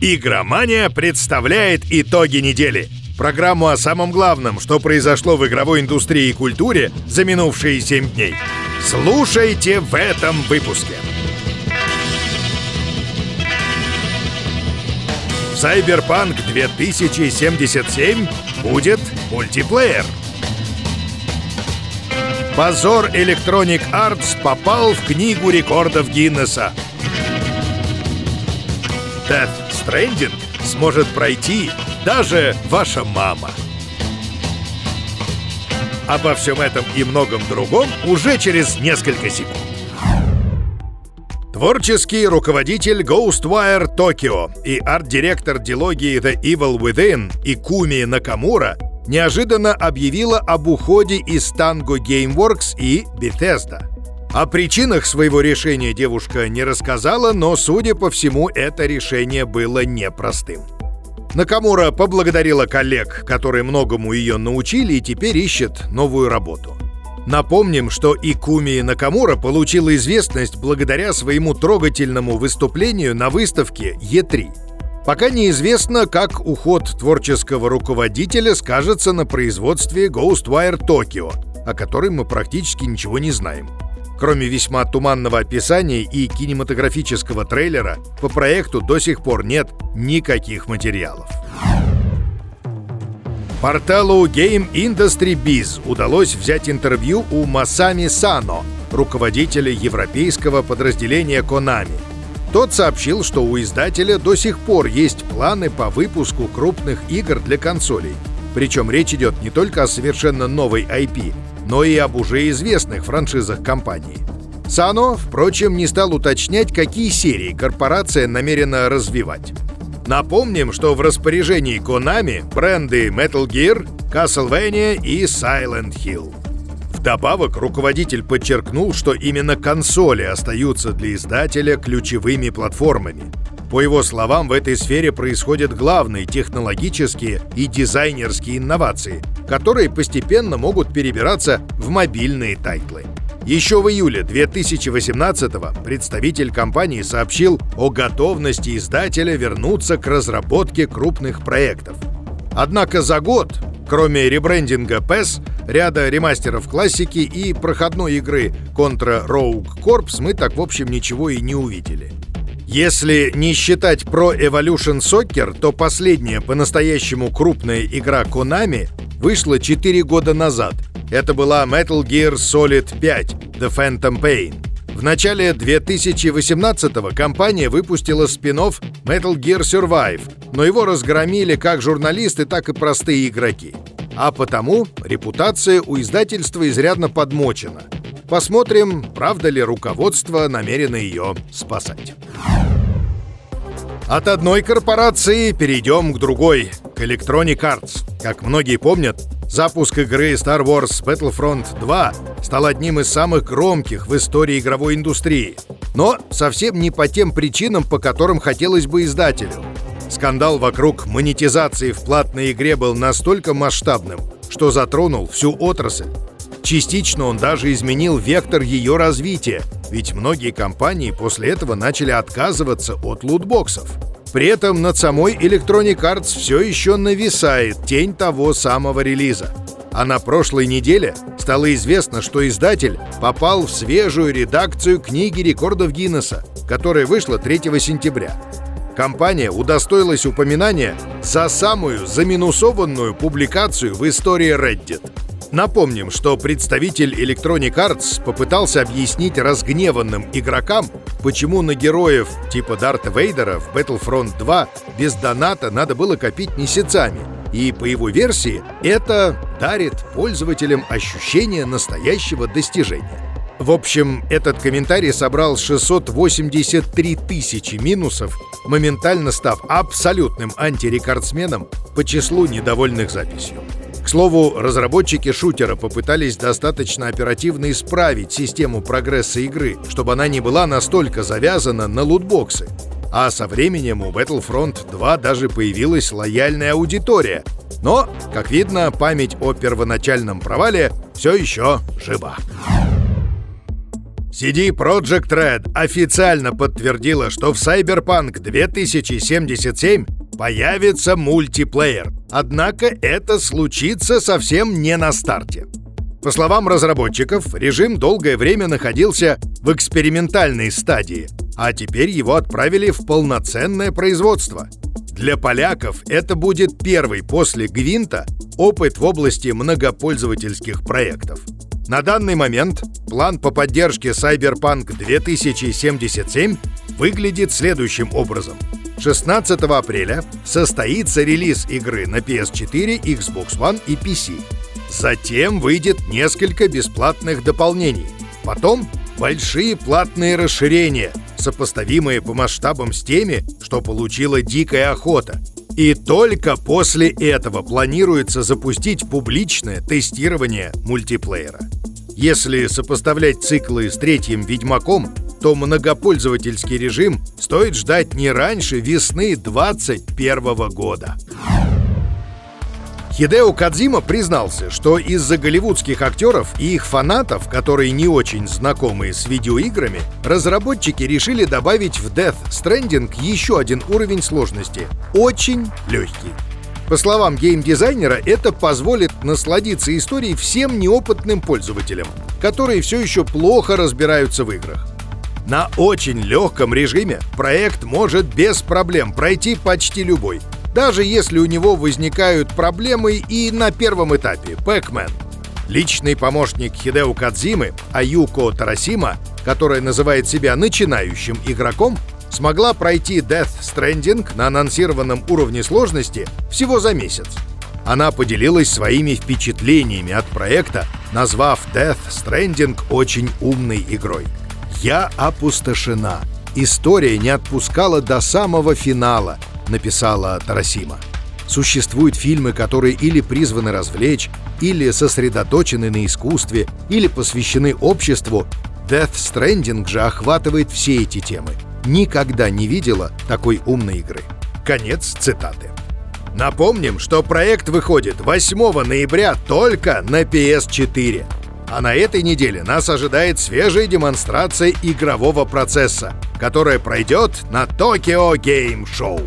Игромания представляет итоги недели. Программу о самом главном, что произошло в игровой индустрии и культуре за минувшие 7 дней. Слушайте в этом выпуске. Cyberpunk 2077 будет мультиплеер. Позор Electronic Arts попал в книгу рекордов Гиннесса. Death Stranding сможет пройти даже ваша мама. Обо всем этом и многом другом уже через несколько секунд. Творческий руководитель Ghostwire Tokyo и арт-директор дилогии The Evil Within Икуми Накамура неожиданно объявила об уходе из Tango Gameworks и Bethesda. О причинах своего решения девушка не рассказала, но, судя по всему, это решение было непростым. Накамура поблагодарила коллег, которые многому ее научили и теперь ищет новую работу. Напомним, что Икуми Накамура получила известность благодаря своему трогательному выступлению на выставке Е3. Пока неизвестно, как уход творческого руководителя скажется на производстве Ghostwire Tokyo, о которой мы практически ничего не знаем. Кроме весьма туманного описания и кинематографического трейлера, по проекту до сих пор нет никаких материалов. Порталу Game Industry Biz удалось взять интервью у Масами Сано, руководителя европейского подразделения Konami. Тот сообщил, что у издателя до сих пор есть планы по выпуску крупных игр для консолей. Причем речь идет не только о совершенно новой IP, но и об уже известных франшизах компании. Сано, впрочем, не стал уточнять, какие серии корпорация намерена развивать. Напомним, что в распоряжении Konami бренды Metal Gear, Castlevania и Silent Hill. Вдобавок, руководитель подчеркнул, что именно консоли остаются для издателя ключевыми платформами. По его словам, в этой сфере происходят главные технологические и дизайнерские инновации, которые постепенно могут перебираться в мобильные тайтлы. Еще в июле 2018 представитель компании сообщил о готовности издателя вернуться к разработке крупных проектов. Однако за год, кроме ребрендинга PES, ряда ремастеров классики и проходной игры Contra Rogue Corps мы так в общем ничего и не увидели. Если не считать Pro Evolution Soccer, то последняя по-настоящему крупная игра Konami вышла 4 года назад. Это была Metal Gear Solid 5 The Phantom Pain. В начале 2018-го компания выпустила спин Metal Gear Survive, но его разгромили как журналисты, так и простые игроки. А потому репутация у издательства изрядно подмочена. Посмотрим, правда ли руководство намерено ее спасать. От одной корпорации перейдем к другой, к Electronic Arts. Как многие помнят, запуск игры Star Wars Battlefront 2 стал одним из самых громких в истории игровой индустрии. Но совсем не по тем причинам, по которым хотелось бы издателю. Скандал вокруг монетизации в платной игре был настолько масштабным, что затронул всю отрасль. Частично он даже изменил вектор ее развития, ведь многие компании после этого начали отказываться от лутбоксов. При этом над самой Electronic Arts все еще нависает тень того самого релиза. А на прошлой неделе стало известно, что издатель попал в свежую редакцию книги рекордов Гиннесса, которая вышла 3 сентября. Компания удостоилась упоминания за самую заминусованную публикацию в истории Reddit. Напомним, что представитель Electronic Arts попытался объяснить разгневанным игрокам, почему на героев типа Дарта Вейдера в Battlefront 2 без доната надо было копить месяцами. И по его версии это дарит пользователям ощущение настоящего достижения. В общем, этот комментарий собрал 683 тысячи минусов, моментально став абсолютным антирекордсменом по числу недовольных записью. К слову, разработчики шутера попытались достаточно оперативно исправить систему прогресса игры, чтобы она не была настолько завязана на лутбоксы. А со временем у Battlefront 2 даже появилась лояльная аудитория. Но, как видно, память о первоначальном провале все еще жива. CD Projekt Red официально подтвердила, что в Cyberpunk 2077 появится мультиплеер. Однако это случится совсем не на старте. По словам разработчиков, режим долгое время находился в экспериментальной стадии, а теперь его отправили в полноценное производство. Для поляков это будет первый после Гвинта опыт в области многопользовательских проектов. На данный момент план по поддержке Cyberpunk 2077 выглядит следующим образом. 16 апреля состоится релиз игры на PS4, Xbox One и PC. Затем выйдет несколько бесплатных дополнений. Потом большие платные расширения, сопоставимые по масштабам с теми, что получила «Дикая охота». И только после этого планируется запустить публичное тестирование мультиплеера. Если сопоставлять циклы с третьим «Ведьмаком», то многопользовательский режим стоит ждать не раньше весны 2021 года. Хидео Кадзима признался, что из-за голливудских актеров и их фанатов, которые не очень знакомы с видеоиграми, разработчики решили добавить в Death Stranding еще один уровень сложности — очень легкий. По словам геймдизайнера, это позволит насладиться историей всем неопытным пользователям, которые все еще плохо разбираются в играх. На очень легком режиме проект может без проблем пройти почти любой, даже если у него возникают проблемы и на первом этапе — Пэкмен. Личный помощник Хидео Кадзимы, Аюко Тарасима, которая называет себя начинающим игроком, смогла пройти Death Stranding на анонсированном уровне сложности всего за месяц. Она поделилась своими впечатлениями от проекта, назвав Death Stranding очень умной игрой. «Я опустошена. История не отпускала до самого финала, написала Тарасима. Существуют фильмы, которые или призваны развлечь, или сосредоточены на искусстве, или посвящены обществу. Death Stranding же охватывает все эти темы. Никогда не видела такой умной игры. Конец цитаты. Напомним, что проект выходит 8 ноября только на PS4. А на этой неделе нас ожидает свежая демонстрация игрового процесса, которая пройдет на Tokyo Game Show.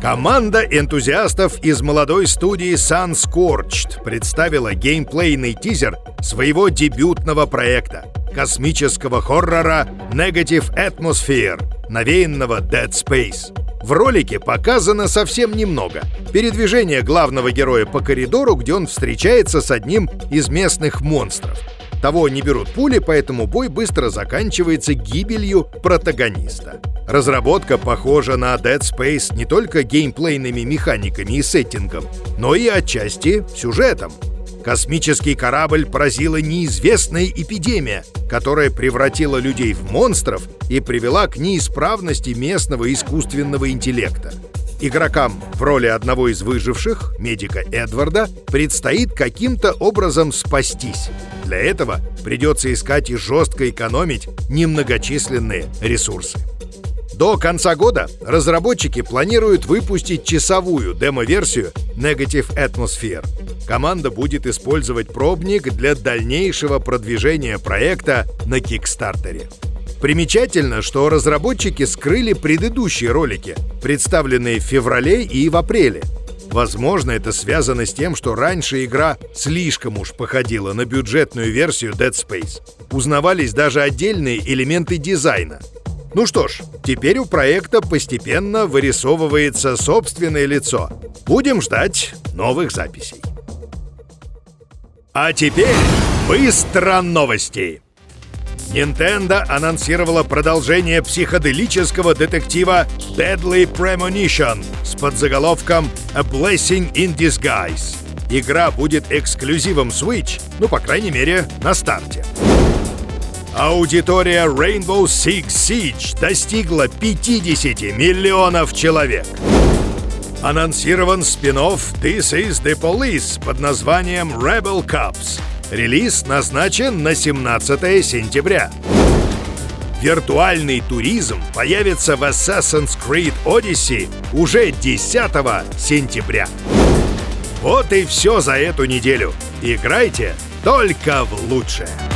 Команда энтузиастов из молодой студии Sun Scorched представила геймплейный тизер своего дебютного проекта — космического хоррора Negative Atmosphere, навеянного Dead Space. В ролике показано совсем немного. Передвижение главного героя по коридору, где он встречается с одним из местных монстров. Того не берут пули, поэтому бой быстро заканчивается гибелью протагониста. Разработка похожа на Dead Space не только геймплейными механиками и сеттингом, но и отчасти сюжетом. Космический корабль поразила неизвестная эпидемия, которая превратила людей в монстров и привела к неисправности местного искусственного интеллекта. Игрокам в роли одного из выживших, медика Эдварда, предстоит каким-то образом спастись. Для этого придется искать и жестко экономить немногочисленные ресурсы. До конца года разработчики планируют выпустить часовую демо-версию Negative Atmosphere. Команда будет использовать пробник для дальнейшего продвижения проекта на Кикстартере. Примечательно, что разработчики скрыли предыдущие ролики, представленные в феврале и в апреле. Возможно, это связано с тем, что раньше игра слишком уж походила на бюджетную версию Dead Space. Узнавались даже отдельные элементы дизайна — ну что ж, теперь у проекта постепенно вырисовывается собственное лицо. Будем ждать новых записей. А теперь быстро новости. Nintendo анонсировала продолжение психоделического детектива Deadly Premonition с подзаголовком A Blessing in Disguise. Игра будет эксклюзивом Switch, ну, по крайней мере, на старте. Аудитория Rainbow Six Siege достигла 50 миллионов человек. Анонсирован спин This is the Police под названием Rebel Cups. Релиз назначен на 17 сентября. Виртуальный туризм появится в Assassin's Creed Odyssey уже 10 сентября. Вот и все за эту неделю. Играйте только в лучшее.